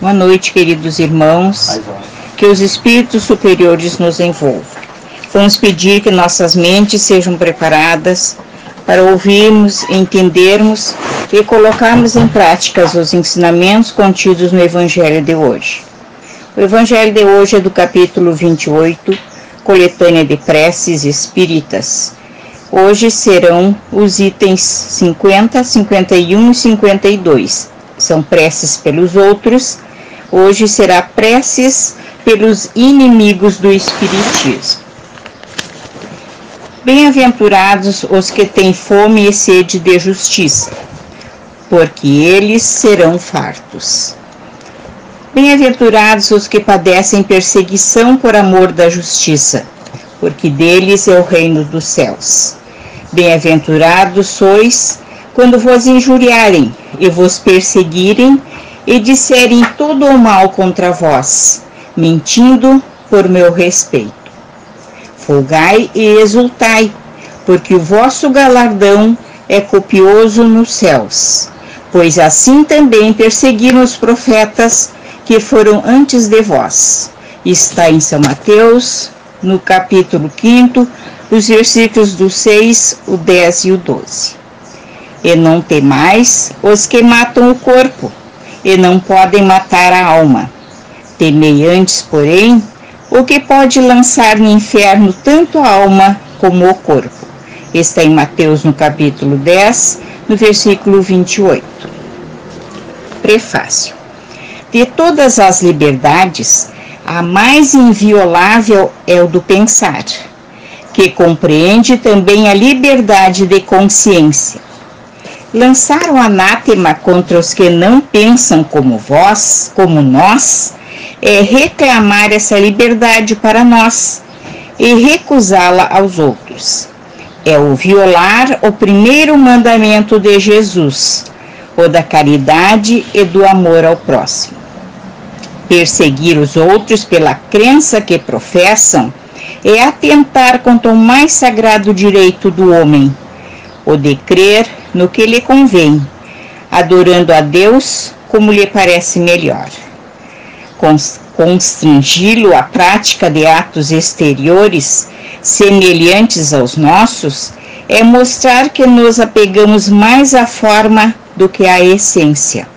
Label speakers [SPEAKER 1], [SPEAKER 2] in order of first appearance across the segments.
[SPEAKER 1] Boa noite, queridos irmãos. Que os espíritos superiores nos envolvam. Vamos pedir que nossas mentes sejam preparadas para ouvirmos, entendermos e colocarmos em prática os ensinamentos contidos no Evangelho de hoje. O Evangelho de hoje é do capítulo 28, coletânea de preces espíritas. Hoje serão os itens 50, 51 e 52. São preces pelos outros. Hoje será preces pelos inimigos do Espiritismo. Bem-aventurados os que têm fome e sede de justiça, porque eles serão fartos. Bem-aventurados os que padecem perseguição por amor da justiça, porque deles é o reino dos céus. Bem-aventurados sois quando vos injuriarem e vos perseguirem e disserem todo o mal contra vós, mentindo por meu respeito. Folgai e exultai, porque o vosso galardão é copioso nos céus. Pois assim também perseguiram os profetas que foram antes de vós. Está em São Mateus, no capítulo 5, os versículos do 6, o 10 e o 12. E não temais os que matam o corpo, e não podem matar a alma. Temei antes, porém, o que pode lançar no inferno tanto a alma como o corpo. Está em Mateus no capítulo 10, no versículo 28. Prefácio. De todas as liberdades, a mais inviolável é o do pensar, que compreende também a liberdade de consciência. Lançar o anátema contra os que não pensam como vós, como nós, é reclamar essa liberdade para nós e recusá-la aos outros. É o violar o primeiro mandamento de Jesus, o da caridade e do amor ao próximo. Perseguir os outros pela crença que professam é atentar contra o mais sagrado direito do homem, o de crer no que lhe convém, adorando a Deus como lhe parece melhor constrangi-lo à prática de atos exteriores semelhantes aos nossos, é mostrar que nos apegamos mais à forma do que à essência,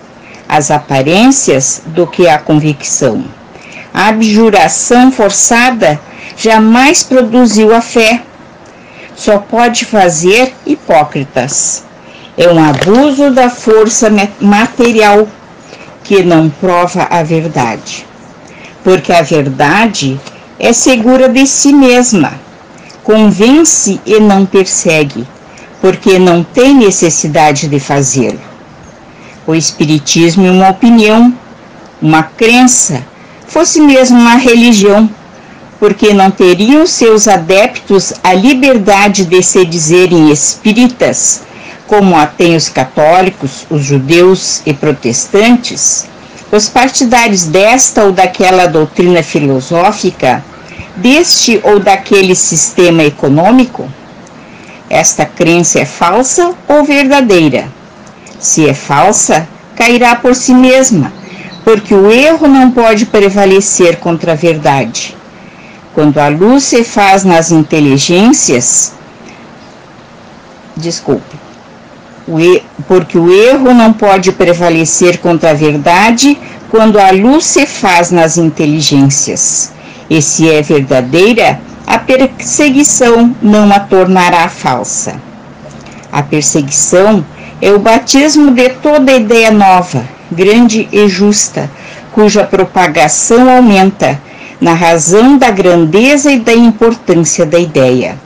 [SPEAKER 1] às aparências do que à convicção. A abjuração forçada jamais produziu a fé, só pode fazer hipócritas. É um abuso da força material que não prova a verdade. Porque a verdade é segura de si mesma, convence e não persegue, porque não tem necessidade de fazê-lo. O Espiritismo é uma opinião, uma crença, fosse mesmo uma religião, porque não teriam seus adeptos a liberdade de se dizerem espíritas como a têm os católicos, os judeus e protestantes, os partidários desta ou daquela doutrina filosófica, deste ou daquele sistema econômico? Esta crença é falsa ou verdadeira? Se é falsa, cairá por si mesma, porque o erro não pode prevalecer contra a verdade. Quando a luz se faz nas inteligências, desculpe, porque o erro não pode prevalecer contra a verdade quando a luz se faz nas inteligências. E se é verdadeira, a perseguição não a tornará falsa. A perseguição é o batismo de toda ideia nova, grande e justa, cuja propagação aumenta na razão da grandeza e da importância da ideia.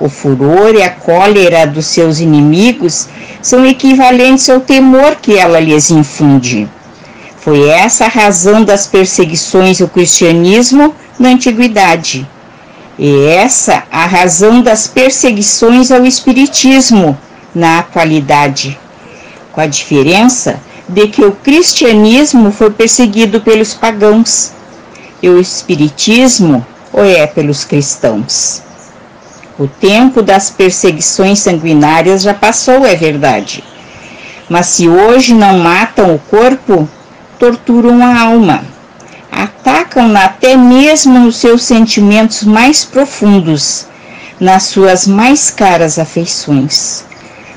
[SPEAKER 1] O furor e a cólera dos seus inimigos são equivalentes ao temor que ela lhes infunde. Foi essa a razão das perseguições ao cristianismo na antiguidade. E essa a razão das perseguições ao espiritismo na atualidade. Com a diferença de que o cristianismo foi perseguido pelos pagãos e o espiritismo o é pelos cristãos. O tempo das perseguições sanguinárias já passou, é verdade. Mas se hoje não matam o corpo, torturam a alma. Atacam-na até mesmo nos seus sentimentos mais profundos, nas suas mais caras afeições.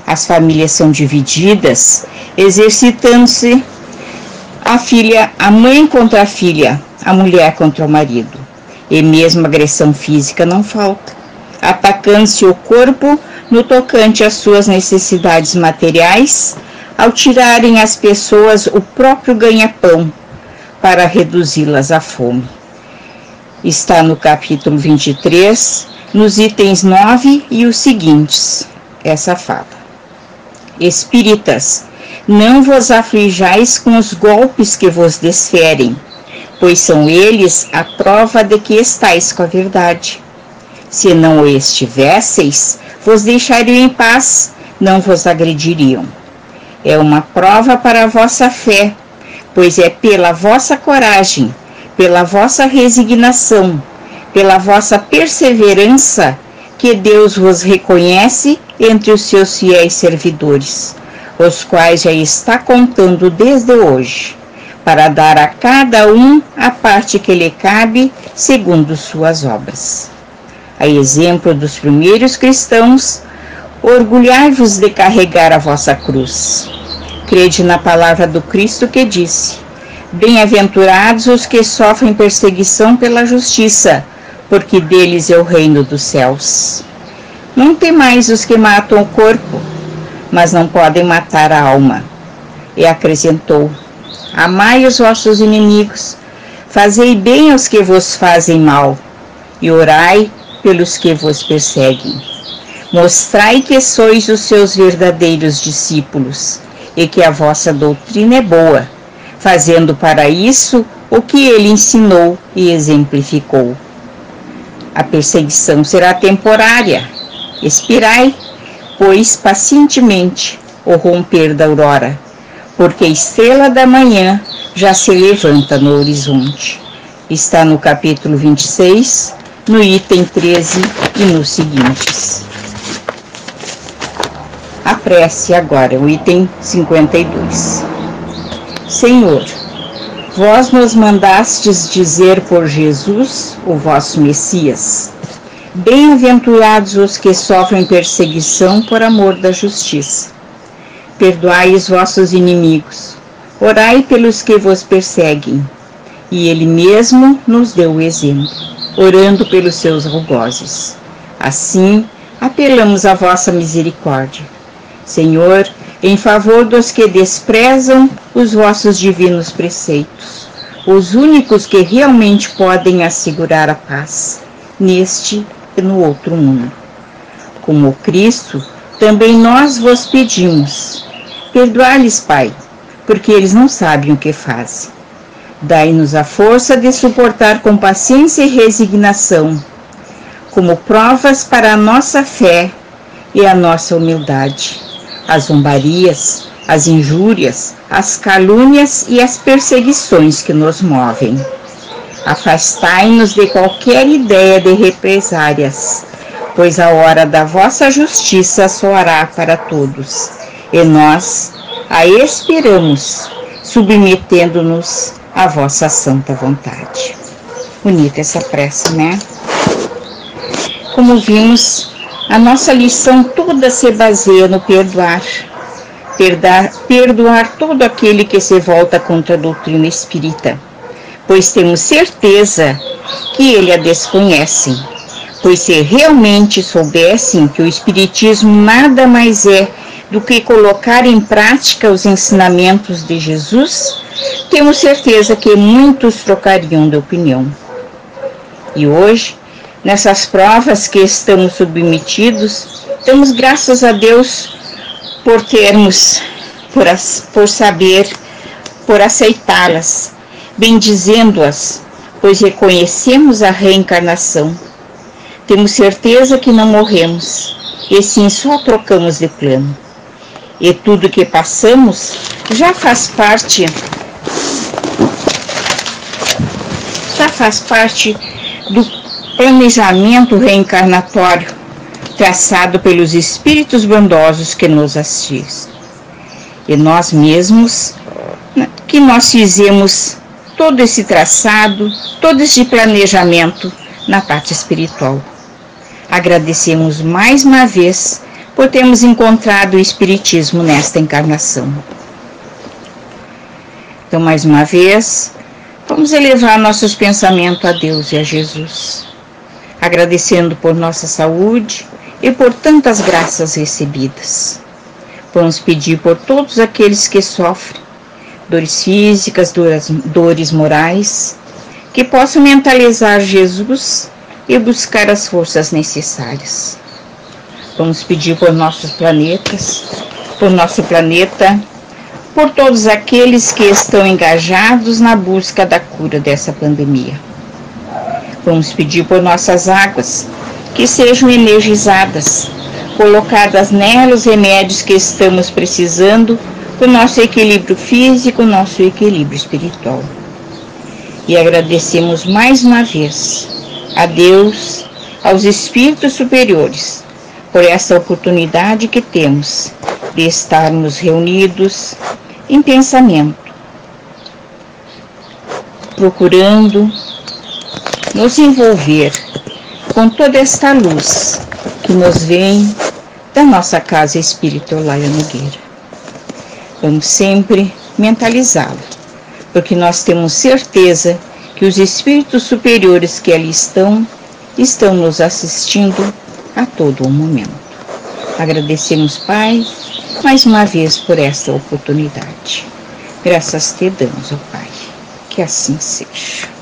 [SPEAKER 1] As famílias são divididas, exercitando-se a filha, a mãe contra a filha, a mulher contra o marido. E mesmo agressão física não falta, atacando-se o corpo no tocante às suas necessidades materiais, ao tirarem às pessoas o próprio ganha-pão para reduzi-las à fome. Está no capítulo 23, nos itens 9 e os seguintes, essa fala. Espíritas, não vos aflijais com os golpes que vos desferem, pois são eles a prova de que estáis com a verdade. Se não o estivesseis, vos deixariam em paz, não vos agrediriam. É uma prova para a vossa fé, pois é pela vossa coragem, pela vossa resignação, pela vossa perseverança que Deus vos reconhece entre os seus fiéis servidores, os quais já está contando desde hoje, para dar a cada um a parte que lhe cabe, segundo suas obras. A exemplo dos primeiros cristãos, orgulhai-vos de carregar a vossa cruz. Crede na palavra do Cristo que disse: Bem-aventurados os que sofrem perseguição pela justiça, porque deles é o reino dos céus. Não temais os que matam o corpo, mas não podem matar a alma. E acrescentou: Amai os vossos inimigos, fazei bem aos que vos fazem mal, e orai pelos que vos perseguem. Mostrai que sois os seus verdadeiros discípulos, e que a vossa doutrina é boa, fazendo para isso o que ele ensinou e exemplificou a perseguição será temporária. Expirai, pois, pacientemente o romper da aurora, porque a estrela da manhã já se levanta no horizonte. Está no capítulo 26, no item 13 e nos seguintes. A prece agora, o item 52. Senhor, Vós nos mandastes dizer por Jesus, o vosso Messias. Bem-aventurados os que sofrem perseguição por amor da justiça. Perdoai os vossos inimigos, orai pelos que vos perseguem. E ele mesmo nos deu o exemplo, orando pelos seus algozes. Assim, apelamos à vossa misericórdia. Senhor, em favor dos que desprezam os vossos divinos preceitos, os únicos que realmente podem assegurar a paz, neste no outro mundo. Como Cristo, também nós vos pedimos, perdoai-lhes, Pai, porque eles não sabem o que fazem. Dai-nos a força de suportar com paciência e resignação, como provas para a nossa fé e a nossa humildade as zombarias, as injúrias, as calúnias e as perseguições que nos movem. Afastai-nos de qualquer ideia de represárias, pois a hora da vossa justiça soará para todos, e nós a esperamos, submetendo-nos à vossa santa vontade. Bonita essa prece, né? Como vimos, a nossa lição toda se baseia no perdoar. Perdoar, perdoar todo aquele que se volta contra a doutrina espírita, pois temos certeza que ele a desconhecem. Pois se realmente soubessem que o Espiritismo nada mais é do que colocar em prática os ensinamentos de Jesus, temos certeza que muitos trocariam de opinião. E hoje, nessas provas que estamos submetidos, damos graças a Deus por termos, por, por saber, por aceitá-las, bendizendo-as, pois reconhecemos a reencarnação. Temos certeza que não morremos, e sim só trocamos de plano. E tudo que passamos já faz parte já faz parte do planejamento reencarnatório traçado pelos espíritos bondosos que nos assistem. e nós mesmos, né, que nós fizemos todo esse traçado, todo esse planejamento na parte espiritual. Agradecemos mais uma vez por termos encontrado o Espiritismo nesta encarnação. Então, mais uma vez, vamos elevar nossos pensamentos a Deus e a Jesus, agradecendo por nossa saúde e por tantas graças recebidas. Vamos pedir por todos aqueles que sofrem dores físicas, dores, dores morais, que possam mentalizar Jesus e buscar as forças necessárias. Vamos pedir por nossos planetas, por nosso planeta, por todos aqueles que estão engajados na busca da cura dessa pandemia. Vamos pedir por nossas águas, que sejam energizadas, colocadas nelas os remédios que estamos precisando o nosso equilíbrio físico, nosso equilíbrio espiritual. E agradecemos mais uma vez a Deus, aos espíritos superiores, por essa oportunidade que temos de estarmos reunidos em pensamento, procurando nos envolver com toda esta luz que nos vem da nossa casa espírita Olaia Nogueira. Vamos sempre mentalizá-lo, porque nós temos certeza que os espíritos superiores que ali estão estão nos assistindo a todo o momento. Agradecemos, Pai, mais uma vez por esta oportunidade. Graças te damos, ó Pai. Que assim seja.